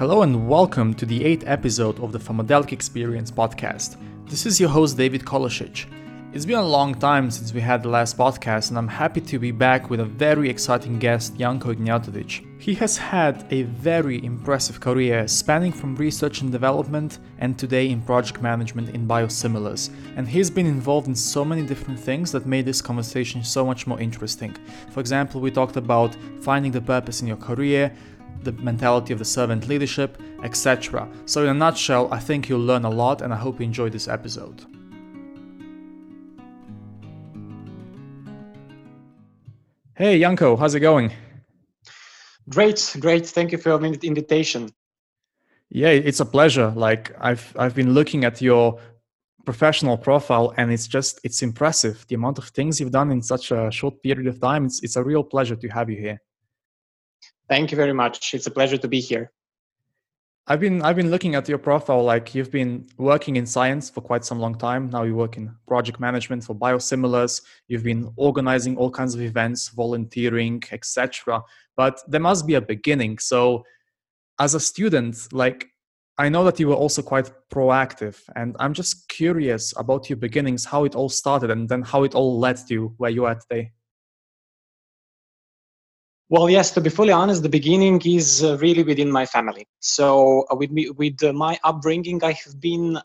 Hello and welcome to the eighth episode of the Pharmadelic Experience podcast. This is your host David Kolosic. It's been a long time since we had the last podcast, and I'm happy to be back with a very exciting guest, Janko Ignjatovic. He has had a very impressive career spanning from research and development and today in project management in biosimilars, and he's been involved in so many different things that made this conversation so much more interesting. For example, we talked about finding the purpose in your career, the mentality of the servant leadership, etc. So, in a nutshell, I think you'll learn a lot, and I hope you enjoyed this episode. Hey, Janko, how's it going? Great, great. Thank you for your invitation. Yeah, it's a pleasure. Like I've I've been looking at your professional profile and it's just it's impressive the amount of things you've done in such a short period of time. It's it's a real pleasure to have you here. Thank you very much. It's a pleasure to be here. I've been I've been looking at your profile like you've been working in science for quite some long time. Now you work in project management for biosimilars. You've been organizing all kinds of events, volunteering, etc. But there must be a beginning. So as a student, like I know that you were also quite proactive and I'm just curious about your beginnings, how it all started and then how it all led to where you are today. Well, yes. To be fully honest, the beginning is uh, really within my family. So, uh, with me, with uh, my upbringing, I have been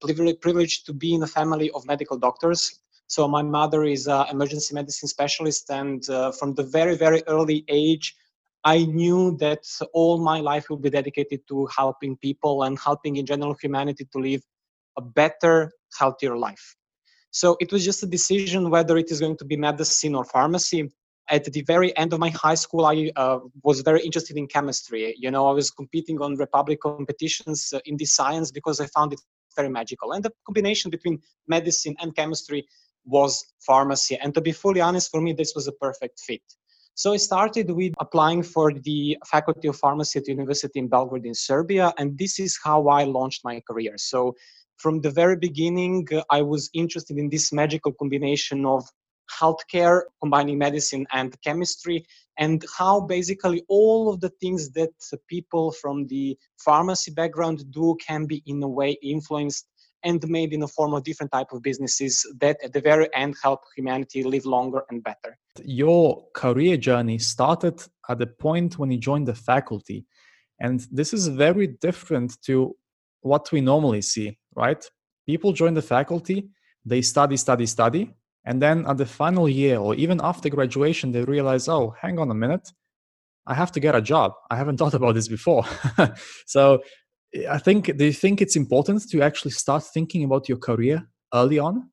privileged to be in a family of medical doctors. So, my mother is an emergency medicine specialist, and from the very, very early age, I knew that all my life will be dedicated to helping people and helping in general humanity to live a better, healthier life. So it was just a decision whether it is going to be medicine or pharmacy at the very end of my high school, I uh, was very interested in chemistry. You know, I was competing on republic competitions uh, in this science because I found it very magical. And the combination between medicine and chemistry was pharmacy. And to be fully honest, for me, this was a perfect fit. So I started with applying for the Faculty of Pharmacy at the University in Belgrade in Serbia, and this is how I launched my career. So from the very beginning, uh, I was interested in this magical combination of healthcare, combining medicine and chemistry, and how basically all of the things that people from the pharmacy background do can be in a way influenced and made in a form of different type of businesses that at the very end help humanity live longer and better. Your career journey started at the point when you joined the faculty and this is very different to what we normally see right? People join the faculty they study study study and then at the final year or even after graduation, they realize, oh, hang on a minute, I have to get a job. I haven't thought about this before. so I think, do you think it's important to actually start thinking about your career early on?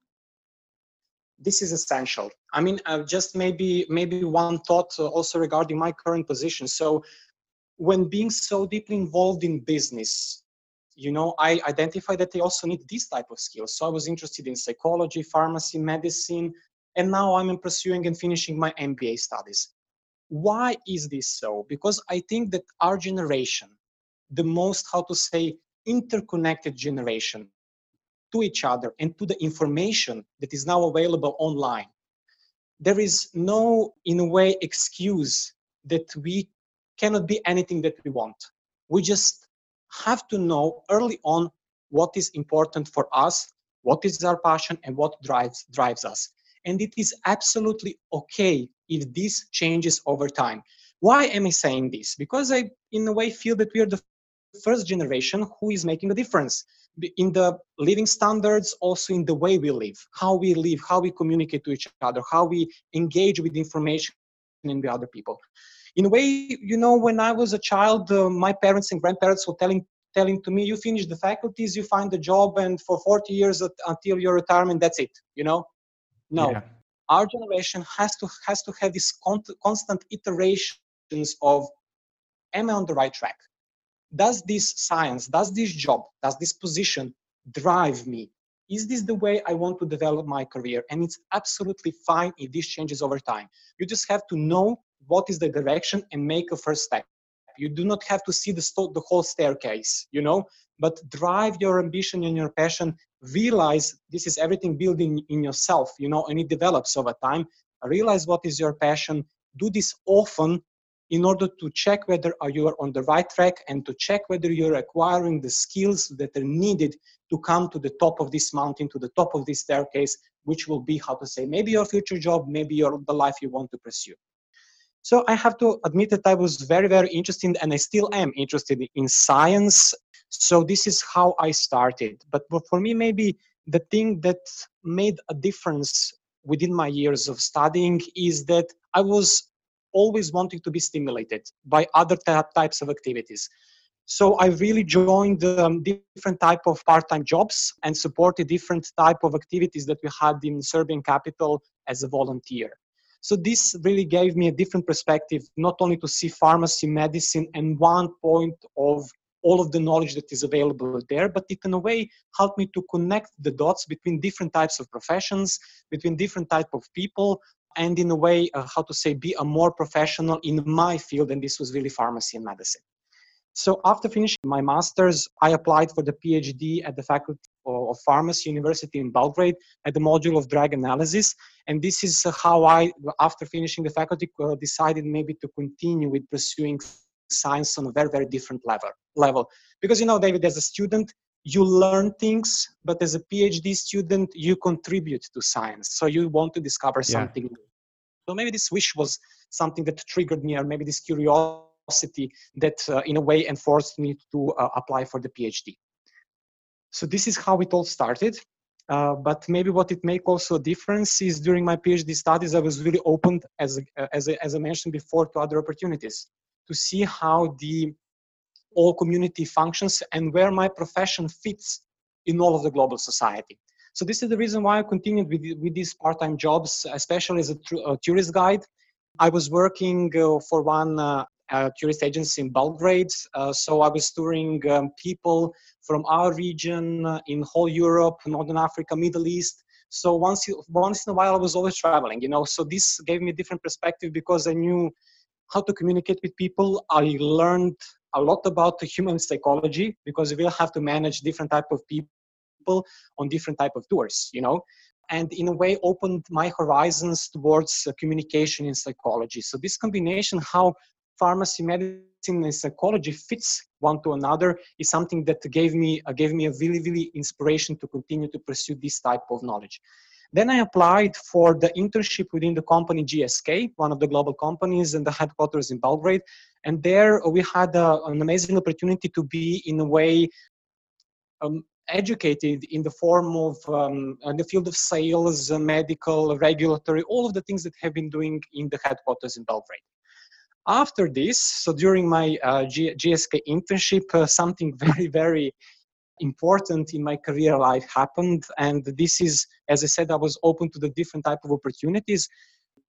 This is essential. I mean, uh, just maybe maybe one thought uh, also regarding my current position. So, when being so deeply involved in business, you know i identified that they also need this type of skills. So i was interested in psychology pharmacy medicine and now i'm pursuing and finishing my mba studies. Why is this so? Because i think that our generation the most how to say interconnected generation to each other and to the information that is now available online there is no in a way excuse that we cannot be anything that we want. We just have to know early on what is important for us, what is our passion, and what drives drives us. And it is absolutely okay if this changes over time. Why am I saying this? Because I, in a way, feel that we are the first generation who is making a difference in the living standards, also in the way we live, how we live, how we communicate to each other, how we engage with information and the other people in a way you know when i was a child uh, my parents and grandparents were telling telling to me you finish the faculties you find a job and for 40 years until your retirement that's it you know? No. Yeah. our generation has to has to have this con- constant iterations of am i on the right track? Does this science does this job does this position drive me? Is this the way i want to develop my career? And it's absolutely fine if this changes over time. You just have to know what is the direction and make a first step. You do not have to see the, the whole staircase you know but drive your ambition and your passion. Realize this is everything building in yourself you know and it develops over time. Realize what is your passion. Do this often in order to check whether you are on the right track and to check whether you're acquiring the skills that are needed to come to the top of this mountain, to the top of this staircase, which will be, how to say, maybe your future job, maybe your, the life you want to pursue. So I have to admit that I was very, very interested, and I still am interested in science. So this is how I started. But for me, maybe the thing that made a difference within my years of studying is that I was always wanting to be stimulated by other types of activities. So I really joined um, different type of part-time jobs and supported different type of activities that we had in Serbian capital as a volunteer. So this really gave me a different perspective, not only to see pharmacy, medicine, and one point of all of the knowledge that is available there, but it in a way helped me to connect the dots between different types of professions, between different type of people, and in a way, uh, how to say, be a more professional in my field, and this was really pharmacy and medicine. So after finishing my master's, I applied for the PhD at the Faculty of Pharmacy University in Belgrade at the module of drug analysis. And this is how I, after finishing the faculty, uh, decided maybe to continue with pursuing science on a very, very different level. level. Because, you know, David, as a student, you learn things, but as a PhD student, you contribute to science. So you want to discover something yeah. So maybe this wish was something that triggered me, or maybe this curiosity that, uh, in a way, enforced me to uh, apply for the PhD. So this is how it all started. Uh, but maybe what it make also a difference is during my PhD studies, I was really opened, as, as, as I mentioned before, to other opportunities to see how the all community functions and where my profession fits in all of the global society. So this is the reason why I continued with, with these part-time jobs, especially as a, a tourist guide. I was working uh, for one uh, uh, tourist agency in Belgrade. Uh, so I was touring um, people from our region uh, in whole Europe, Northern Africa, Middle East. So once, once in a while, I was always traveling, you know. So this gave me a different perspective because I knew how to communicate with people. I learned a lot about the human psychology because we will have to manage different type of people on different type of tours, you know, and in a way opened my horizons towards uh, communication in psychology. So this combination, how pharmacy, medicine, and psychology fits one to another, is something that gave me uh, gave me a really really inspiration to continue to pursue this type of knowledge. Then I applied for the internship within the company GSK, one of the global companies and the headquarters in Belgrade. And there we had a, uh, an amazing opportunity to be in a way um, educated in the form of um, the field of sales, medical, regulatory, all of the things that have been doing in the headquarters in Belgrade. After this, so during my uh, G- GSK internship, uh, something very, very important in my career life happened. And this is as i said i was open to the different type of opportunities.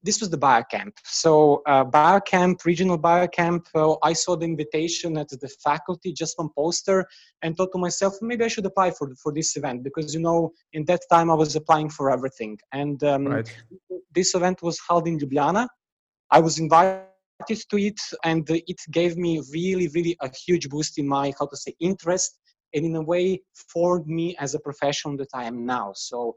This was the biocamp. So uh, biocamp regional biocamp uh, i saw the invitation at the faculty just one poster and thought to myself maybe i should apply for, for this event because you know in that time i was applying for everything. And um, right. this event was held in ljubljana. I was invited to it and it gave me really really a huge boost in my how to say interest and in a way formed me as a professional that I am now. So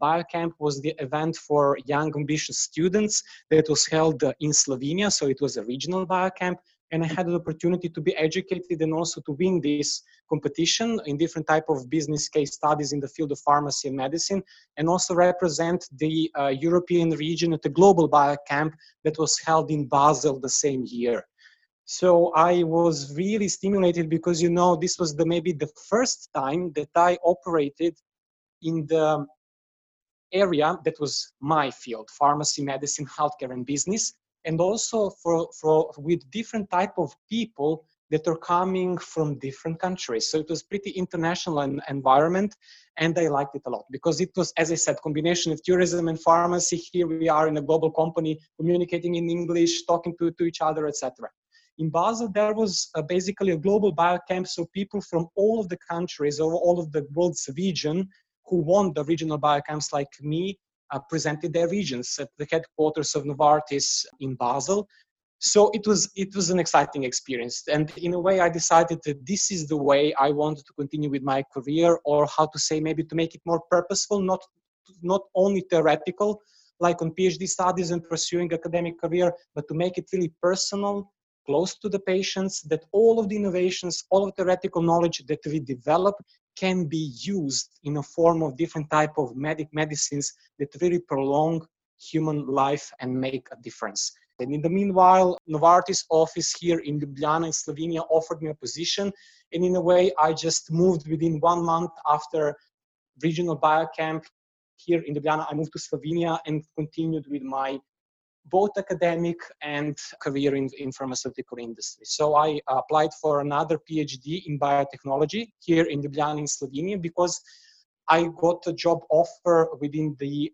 Biocamp was the event for young ambitious students that was held in Slovenia. So it was a regional biocamp. And I had the opportunity to be educated and also to win this competition in different type of business case studies in the field of pharmacy and medicine, and also represent the uh, European region at the global biocamp that was held in Basel the same year. So I was really stimulated because you know this was the maybe the first time that I operated in the area that was my field, pharmacy, medicine, healthcare, and business, and also for, for with different type of people that are coming from different countries. So it was pretty international environment, and I liked it a lot because it was, as I said, combination of tourism and pharmacy. Here we are in a global company, communicating in English, talking to, to each other, etc in Basel, there was uh, basically a global biocamp, so people from all of the countries or all of the world's region who won the regional biocamps like me Uh, presented their regions at the headquarters of Novartis in Basel. So it was it was an exciting experience, and in a way, I decided that this is the way I wanted to continue with my career, or how to say maybe to make it more purposeful, not not only theoretical, like on PhD studies and pursuing academic career, but to make it really personal, close to the patients, that all of the innovations, all of the theoretical knowledge that we develop can be used in a form of different type of medic medicines that really prolong human life and make a difference. And in the meanwhile, Novartis office here in Ljubljana in Slovenia offered me a position. And in a way, I just moved within one month after regional biocamp here in Ljubljana. I moved to Slovenia and continued with my both academic and career in, in pharmaceutical industry. So I applied for another PhD in biotechnology here in Ljubljana in Slovenia because I got a job offer within the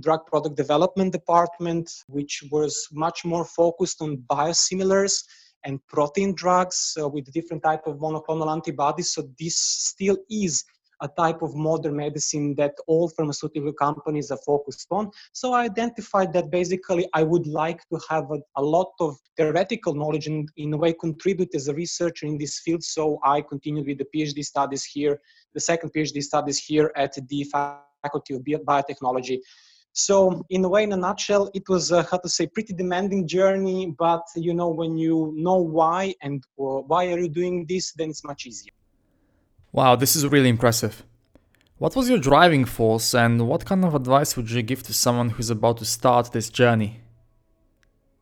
drug product development department, which was much more focused on biosimilars and protein drugs uh, with different type of monoclonal antibodies. So this still is a type of modern medicine that all pharmaceutical companies are focused on. So I identified that basically I would like to have a, a lot of theoretical knowledge and in a way contribute as a researcher in this field. So I continued with the PhD studies here, the second PhD studies here at the Faculty of Biotechnology. So in a way, in a nutshell, it was uh, how to say pretty demanding journey. But you know, when you know why and uh, why are you doing this, then it's much easier. Wow, this is really impressive. What was your driving force, and what kind of advice would you give to someone who's about to start this journey?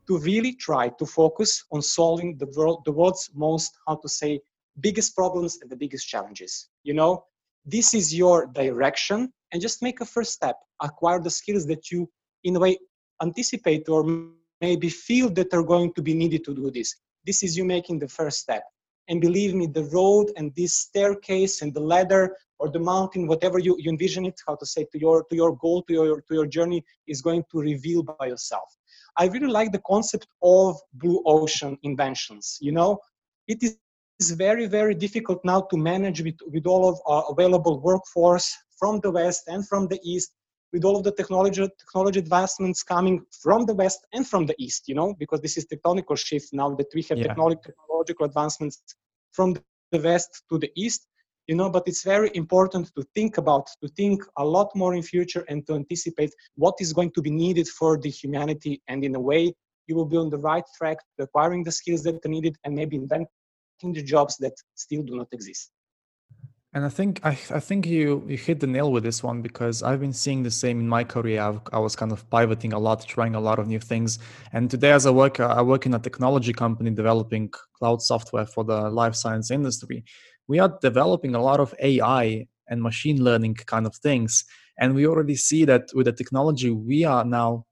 To really try to focus on solving the world, the world's most, how to say, biggest problems and the biggest challenges. You know, this is your direction, and just make a first step. Acquire the skills that you, in a way, anticipate or maybe feel that are going to be needed to do this. This is you making the first step and believe me, the road and this staircase and the ladder or the mountain, whatever you, you envision it, how to say, to your, to your goal, to your, to your journey, is going to reveal by yourself. I really like the concept of blue ocean inventions. You know, it is very, very difficult now to manage with, with all of our available workforce from the West and from the East, with all of the technology, technology advancements coming from the West and from the East, you know, because this is tectonical shift now that we have yeah. technological advancements from the west to the east you know but it's very important to think about to think a lot more in future and to anticipate what is going to be needed for the humanity and in a way you will be on the right track to acquiring the skills that are needed and maybe inventing the jobs that still do not exist and I think I, I think you you hit the nail with this one because I've been seeing the same in my career. I've, i was kind of pivoting a lot, trying a lot of new things. And today, as a worker, I work in a technology company developing cloud software for the life science industry. We are developing a lot of AI and machine learning kind of things, and we already see that with the technology we are now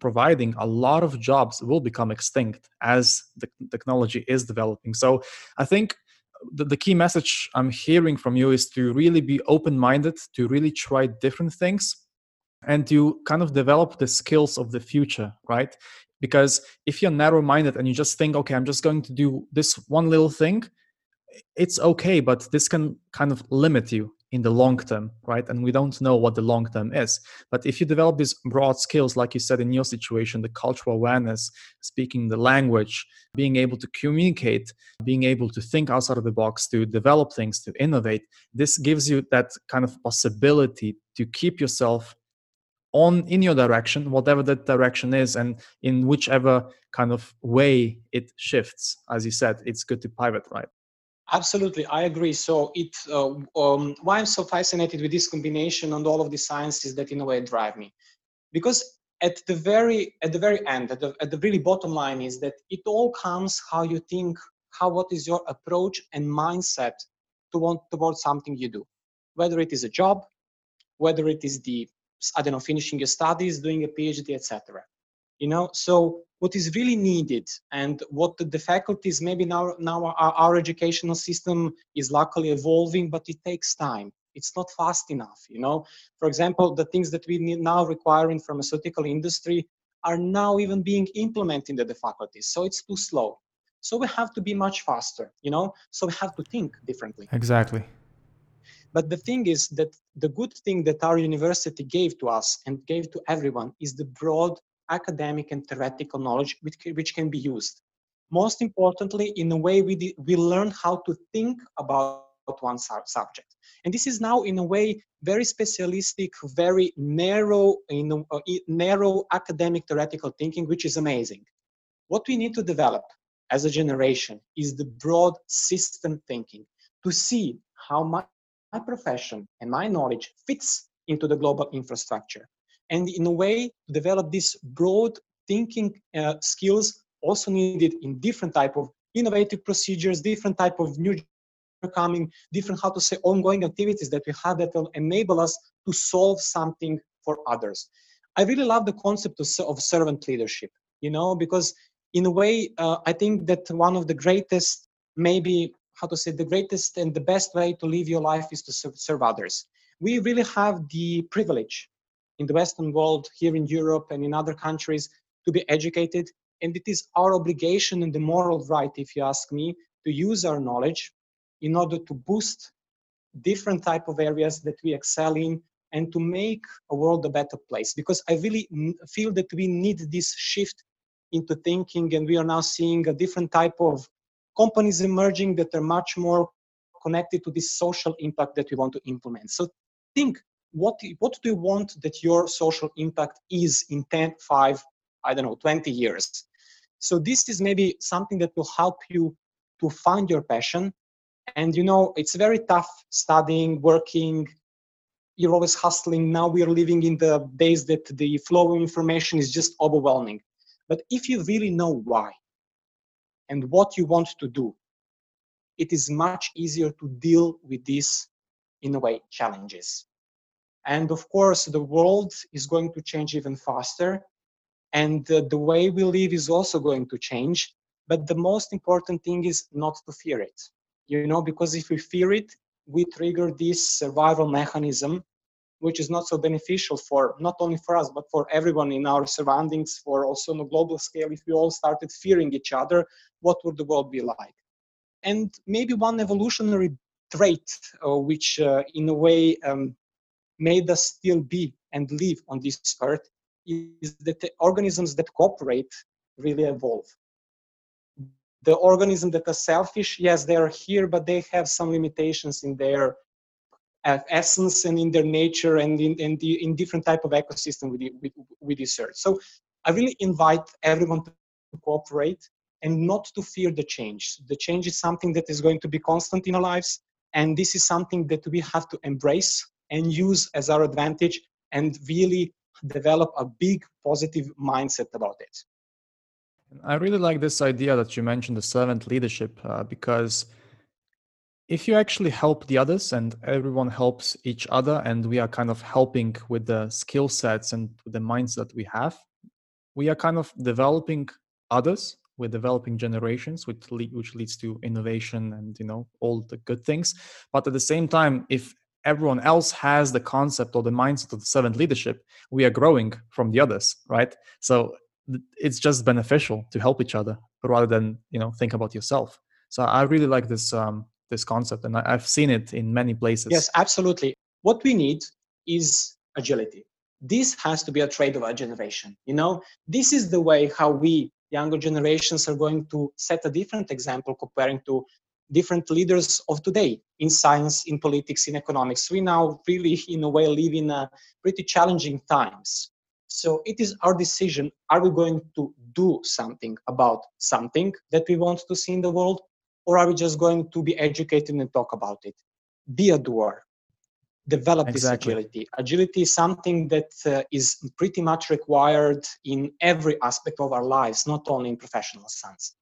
providing, a lot of jobs will become extinct as the technology is developing. So I think the, the key message I'm hearing from you is to really be open minded, to really try different things, and to kind of develop the skills of the future, right? Because if you're narrow minded and you just think, okay, I'm just going to do this one little thing, it's okay, but this can kind of limit you in the long term, right? And we don't know what the long term is. But if you develop these broad skills, like you said in your situation, the cultural awareness, speaking the language, being able to communicate, being able to think outside of the box, to develop things, to innovate, this gives you that kind of possibility to keep yourself on in your direction whatever that direction is and in whichever kind of way it shifts as you said it's good to pivot right Absolutely, I agree. So it uh, um, why I'm so fascinated with this combination and all of the sciences that in a way drive me, because at the very at the very end, at the, at the really bottom line is that it all comes how you think, how what is your approach and mindset to want towards something you do, whether it is a job, whether it is the I don't know finishing your studies, doing a PhD, etc. You know, so what is really needed and what the, the faculties maybe now now our, our educational system is luckily evolving but it takes time. It's not fast enough you know? For example the things that we now require in pharmaceutical industry are now even being implemented at the faculties so it's too slow. So we have to be much faster you know? So we have to think differently. Exactly. But the thing is that the good thing that our university gave to us and gave to everyone is the broad academic and theoretical knowledge which, which can be used. Most importantly, in a way we, we learn how to think about one subject. And this is now, in a way, very specialistic, very narrow, in uh, narrow academic theoretical thinking, which is amazing. What we need to develop as a generation is the broad system thinking to see how my, my profession and my knowledge fits into the global infrastructure. And in a way, to develop these broad thinking uh, skills also needed in different type of innovative procedures, different type of new coming, different, how to say, ongoing activities that we have that will enable us to solve something for others. I really love the concept of, of servant leadership, you know, because in a way, uh, I think that one of the greatest, maybe, how to say, the greatest and the best way to live your life is to serve, serve others. We really have the privilege in the Western world, here in Europe and in other countries, to be educated. And it is our obligation and the moral right, if you ask me, to use our knowledge in order to boost different type of areas that we excel in and to make a world a better place because i really feel that we need this shift into thinking and we are now seeing a different type of companies emerging that are much more connected to this social impact that we want to implement so think what what do you want that your social impact is in 10 5 i don't know 20 years? So this is maybe something that will help you to find your passion. And you know it's very tough studying working. You're always hustling. Now we're living in the days that the flow of information is just overwhelming. But if you really know why and what you want to do it is much easier to deal with these in a way challenges and of course the world is going to change even faster. And the, way we live is also going to change. But the most important thing is not to fear it. You know because if we fear it we trigger this survival mechanism which is not so beneficial for not only for us but for everyone in our surroundings for also on a global scale if we all started fearing each other what would the world be like? And maybe one evolutionary trait uh, which uh, in a way um, made us still be and live on this earth is that the organisms that cooperate really evolve the organisms that are selfish, yes, they are here, but they have some limitations in their uh, essence and in their nature and in, in, the, in different type of ecosystem with, with this earth. So I really invite everyone to cooperate and not to fear the change. The change is something that is going to be constant in our lives, and this is something that we have to embrace and use as our advantage and really develop a big positive mindset about it. I really like this idea that you mentioned the servant leadership uh, because if you actually help the others and everyone helps each other and we are kind of helping with the skill sets and the minds that we have, we are kind of developing others. We're developing generations, which, lead, which leads to innovation and you know all the good things. But at the same time, if everyone else has the concept or the mindset of the servant leadership, we are growing from the others, right? So it's just beneficial to help each other rather than you know think about yourself. So i really like this um, this concept and i've seen it in many places. Yes absolutely. What we need is agility. This has to be a trait of our generation you know? This is the way how we younger generations are going to set a different example comparing to different leaders of today in science in politics in economics we now really in a way live in a pretty challenging times so it is our decision are we going to do something about something that we want to see in the world, or are we just going to be educated and talk about it? Be a doer. Develop exactly. this agility. Agility is something that uh, is pretty much required in every aspect of our lives, not only in professional sense.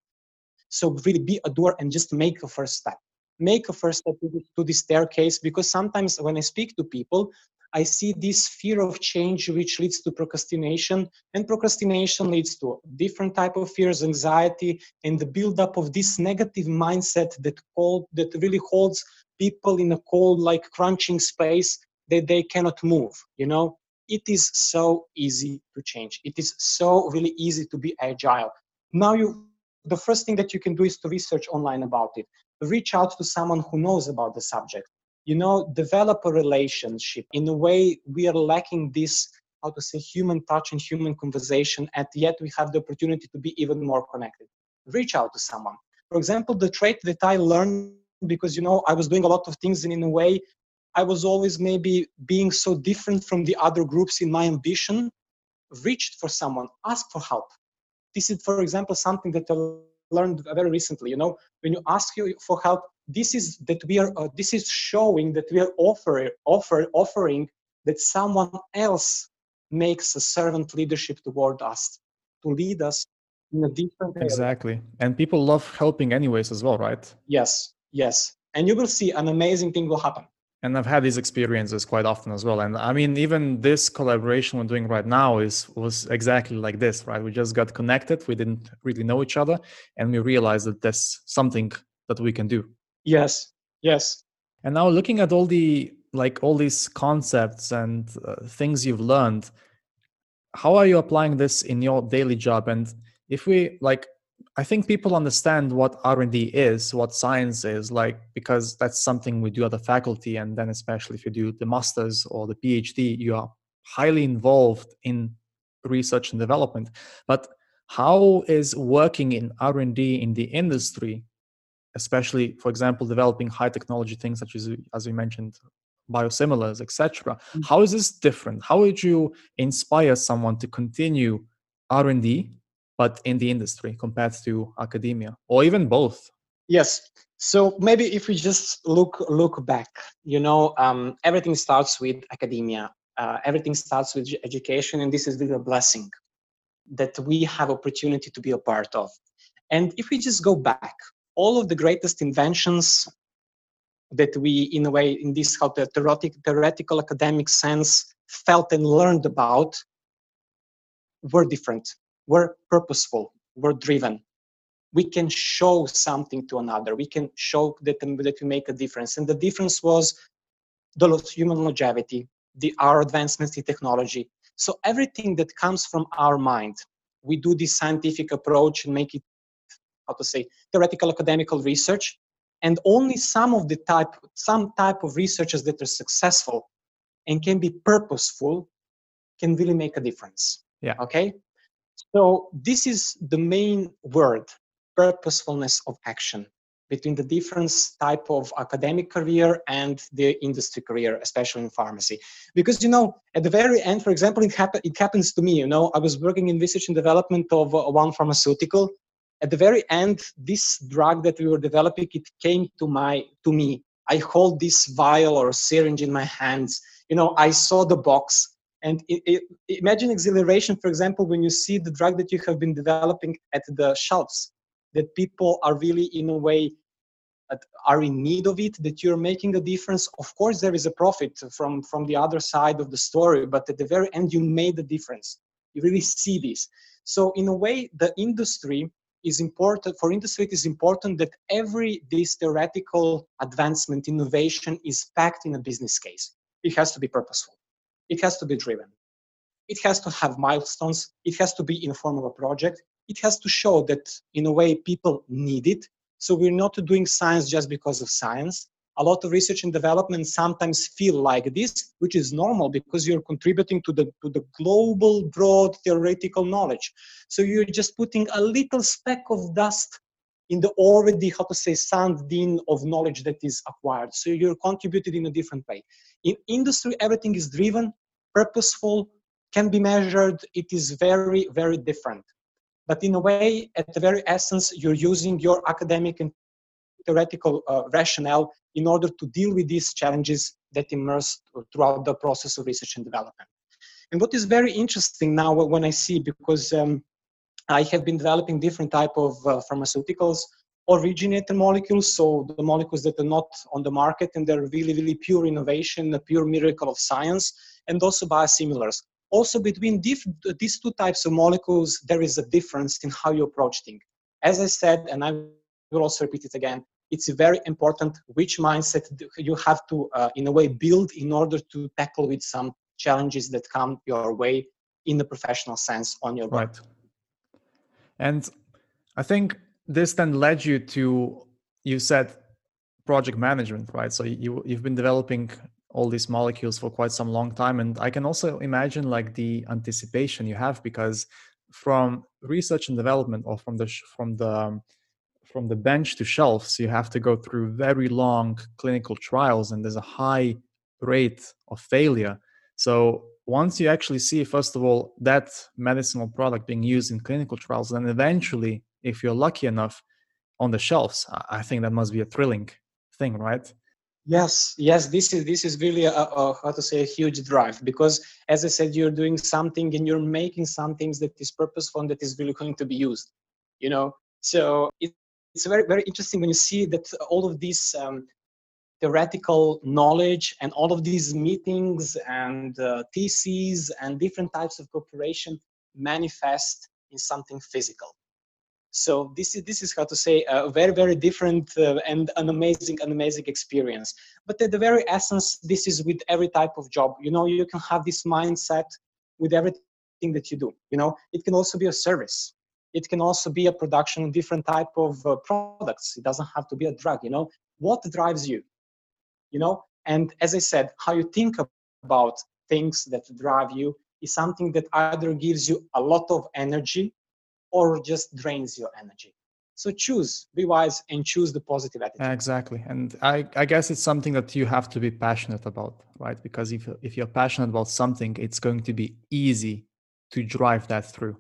So really be a doer and just make a first step make a first step to the staircase because sometimes when I speak to people, I see this fear of change which leads to procrastination and procrastination leads to different type of fears, anxiety and the buildup of this negative mindset that cold, that really holds people in a cold like crunching space that they cannot move, you know? It is so easy to change. It is so really easy to be agile. Now you the first thing that you can do is to research online about it. Reach out to someone who knows about the subject. You know develop a relationship in a way we are lacking this how to say human touch and human conversation and yet we have the opportunity to be even more connected. Reach out to someone. For example the trait that i learned because you know i was doing a lot of things and in a way i was always maybe being so different from the other groups in my ambition reached for someone ask for help this is for example something that i learned very recently you know? When you ask you for help this is that we are uh, this is showing that we are offer, offer offering that someone else makes a servant leadership toward us to lead us in a different exactly. Area. and people love helping anyways as well right? Yes yes. And you will see an amazing thing will happen and i've had these experiences quite often as well. And i mean even this collaboration we're doing right now is was exactly like this right? We just got connected. We didn't really know each other. And we realized that there's something that we can do. Yes. Yes. And now looking at all the like all these concepts and uh, things you've learned how are you applying this in your daily job? And if we like i think people understand what r&d is what science is like because that's something we do at the faculty and then especially if you do the masters or the phd you are highly involved in research and development. But how is working in r&d in the industry especially for example developing high technology things such as as we mentioned biosimilars etc mm-hmm. how is this different? How would you inspire someone to continue r&d but in the industry compared to academia or even both. Yes. So maybe if we just look look back you know um, everything starts with academia. Uh, everything starts with education and this is really a blessing that we have opportunity to be a part of. And if we just go back all of the greatest inventions that we in a way in this how the theoretic, theoretical academic sense felt and learned about were different were purposeful we're driven. We can show something to another. We can show that, that we make a difference. And the difference was the human longevity the our advancements in technology. So everything that comes from our mind we do this scientific approach and make it how to say theoretical academical research. And only some of the type some type of researchers that are successful and can be purposeful can really make a difference. Yeah. Okay so this is the main word purposefulness of action between the different type of academic career and the industry career especially in pharmacy. Because you know at the very end for example it, happen, it happens to me you know i was working in research and development of uh, one pharmaceutical. At the very end this drug that we were developing it came to my to me. I hold this vial or syringe in my hands. You know i saw the box and it, it, imagine exhilaration for example when you see the drug that you have been developing at the shelves that people are really in a way are in need of it that you're making a difference. Of course there is a profit from from the other side of the story but at the very end you made a difference. You really see this. So in a way the industry is important for industry it is important that every this theoretical advancement innovation is packed in a business case. It has to be purposeful it has to be driven. It has to have milestones. It has to be in form of a project. It has to show that in a way people need it. So we're not doing science just because of science. A lot of research and development sometimes feel like this which is normal because you're contributing to the to the global broad theoretical knowledge. So you're just putting a little speck of dust in the already how to say sand dune of knowledge that is acquired. So you're contributed in a different way. In industry everything is driven purposeful can be measured. It is very very different. But in a way at the very essence you're using your academic and theoretical uh, rationale in order to deal with these challenges that emerge throughout the process of research and development. And what is very interesting now when I see, because um, I have been developing different type of uh, pharmaceuticals, originator molecules, so the molecules that are not on the market and they're really, really pure innovation, a pure miracle of science, and also biosimilars. Also between diff- these two types of molecules, there is a difference in how you approach things. As I said, and I will also repeat it again, it's very important which mindset you have to uh, in a way build in order to tackle with some challenges that come your way in the professional sense on your right and i think this then led you to you said project management right so you you've been developing all these molecules for quite some long time and i can also imagine like the anticipation you have because from research and development or from the from the from the bench to shelves, you have to go through very long clinical trials, and there's a high rate of failure. So once you actually see, first of all, that medicinal product being used in clinical trials, then eventually, if you're lucky enough, on the shelves, I think that must be a thrilling thing, right? Yes, yes, this is this is really a, a, how to say a huge drive because as I said, you're doing something and you're making something that is purposeful and that is really going to be used. You know, so it, it's very very interesting when you see that all of these um, theoretical knowledge and all of these meetings and uh, theses and different types of cooperation manifest in something physical. So this is this is how to say a very very different uh, and an amazing an amazing experience. But at the very essence this is with every type of job. You know you can have this mindset with everything that you do. You know it can also be a service. It can also be a production of different type of uh, products. It doesn't have to be a drug you know. What drives you you know and as i said how you think about things that drive you is something that either gives you a lot of energy or just drains your energy. So choose, be wise, and choose the positive attitude. Exactly, and I, I guess it's something that you have to be passionate about, right? Because if if you're passionate about something, it's going to be easy to drive that through.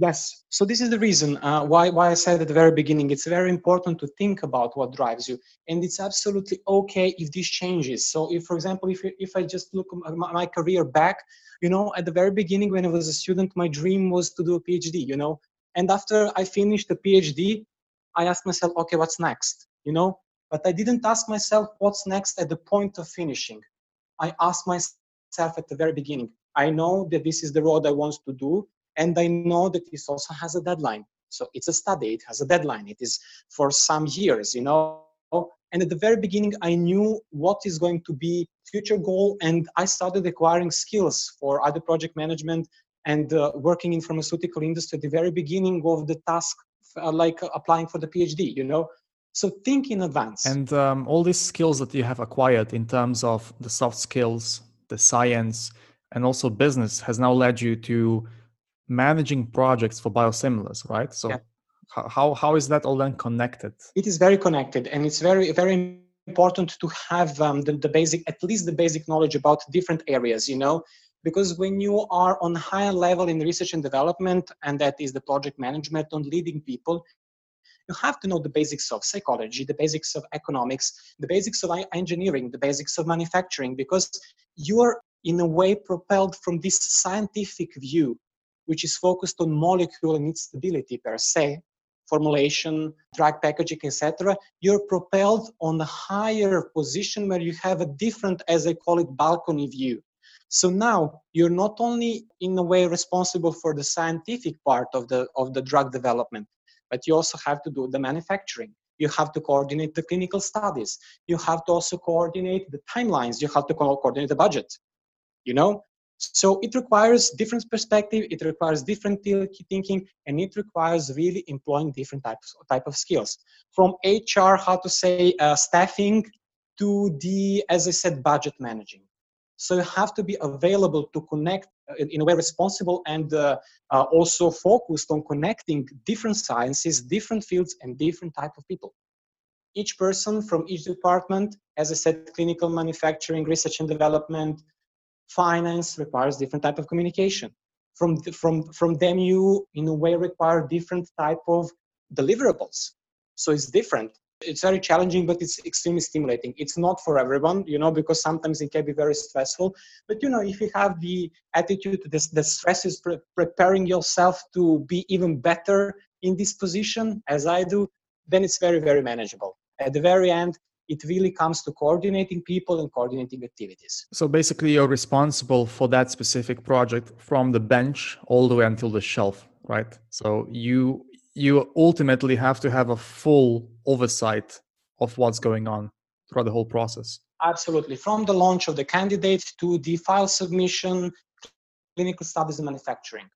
Yes. So this is the reason uh, why why I said at the very beginning it's very important to think about what drives you, and it's absolutely okay if this changes. So if, for example, if if I just look my, career back, you know, at the very beginning when I was a student, my dream was to do a PhD. You know, and after I finished the PhD, I asked myself, okay, what's next? You know, but I didn't ask myself what's next at the point of finishing. I asked myself at the very beginning. I know that this is the road I want to do, and I know that this also has a deadline. So it's a study, it has a deadline, it is for some years, you know. And at the very beginning, I knew what is going to be future goal, and I started acquiring skills for other project management, and uh, working in pharmaceutical industry at the very beginning of the task uh, like applying for the phd you know so think in advance and um, all these skills that you have acquired in terms of the soft skills the science and also business has now led you to managing projects for biosimilars right? So yeah. how, how is that all then connected? It is very connected and it's very very important to have um, the, the basic at least the basic knowledge about different areas you know? Because when you are on higher level in research and development and that is the project management on leading people you have to know the basics of psychology the basics of economics the basics of engineering the basics of manufacturing because you're in a way propelled from this scientific view which is focused on molecule and its stability per se formulation drug packaging etc you're propelled on a higher position where you have a different as i call it balcony view so now you're not only in a way responsible for the scientific part of the of the drug development, but you also have to do the manufacturing. You have to coordinate the clinical studies. You have to also coordinate the timelines. You have to coordinate the budget. You know, so it requires different perspective. It requires different thinking, and it requires really employing different types type of skills, from HR, how to say, uh, staffing, to the, as I said, budget managing. So you have to be available to connect uh, in a way responsible and uh, uh, also focused on connecting different sciences, different fields, and different type of people. Each person from each department, as I said, clinical manufacturing, research and development, finance requires different type of communication. From, from, from them, you in a way require different type of deliverables. So it's different it's very challenging but it's extremely stimulating it's not for everyone you know because sometimes it can be very stressful but you know if you have the attitude that the stress is pre- preparing yourself to be even better in this position as i do then it's very very manageable at the very end it really comes to coordinating people and coordinating activities. So basically, you're responsible for that specific project from the bench all the way until the shelf, right? So you you ultimately have to have a full oversight of what's going on throughout the whole process. Absolutely. From the launch of the candidate to the file submission, clinical studies and manufacturing.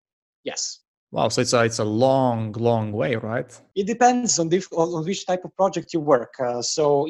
Yes. Wow, so it's a it's a long, long way, right? It depends on, the, on which type of project you work. Uh, so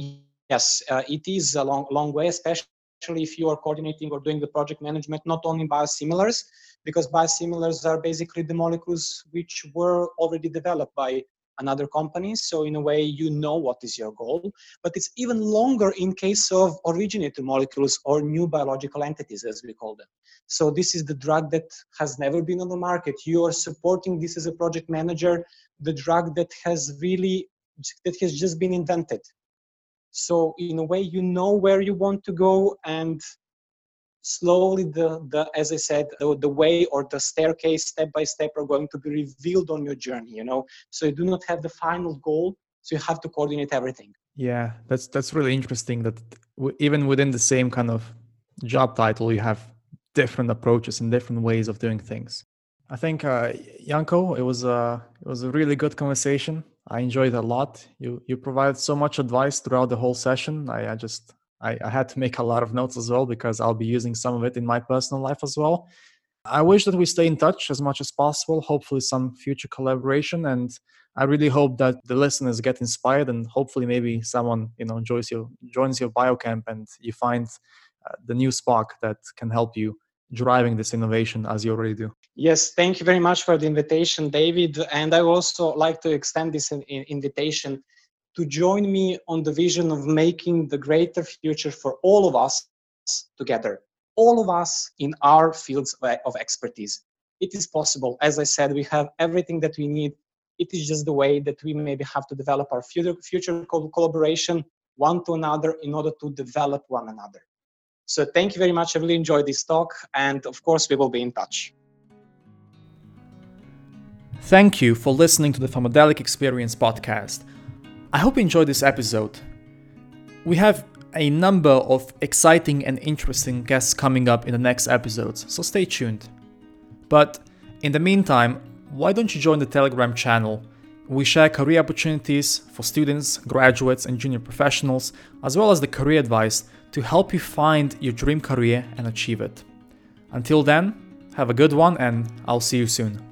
yes, uh, it is a long, long way, especially if you are coordinating or doing the project management not only biosimilars, because biosimilars are basically the molecules which were already developed by another company. So in a way, you know what is your goal, but it's even longer in case of originator molecules or new biological entities, as we call them. So this is the drug that has never been on the market. You are supporting this as a project manager, the drug that has really that has just been invented. So in a way, you know where you want to go and slowly the, the as i said the, the way or the staircase step by step are going to be revealed on your journey you know? So you do not have the final goal so you have to coordinate everything. Yeah that's that's really interesting that w- even within the same kind of job title you have different approaches and different ways of doing things. I think uh janko it was a it was a really good conversation i enjoyed a lot you you provided so much advice throughout the whole session i, I just I, I had to make a lot of notes as well because I'll be using some of it in my personal life as well. I wish that we stay in touch as much as possible, hopefully, some future collaboration. And I really hope that the listeners get inspired and hopefully, maybe someone you know joins your, joins your biocamp and you find uh, the new spark that can help you driving this innovation as you already do. Yes, thank you very much for the invitation, David. And I also like to extend this in, in invitation to join me on the vision of making the greater future for all of us together, all of us in our fields of expertise. It is possible. As I said, we have everything that we need. It is just the way that we maybe have to develop our future, future collaboration one to another in order to develop one another. So thank you very much. I really enjoyed this talk. And of course, we will be in touch. Thank you for listening to the Pharmadelic Experience podcast. I hope you enjoyed this episode. We have a number of exciting and interesting guests coming up in the next episodes, so stay tuned. But in the meantime, why don't you join the Telegram channel? We share career opportunities for students, graduates, and junior professionals, as well as the career advice to help you find your dream career and achieve it. Until then, have a good one, and I'll see you soon.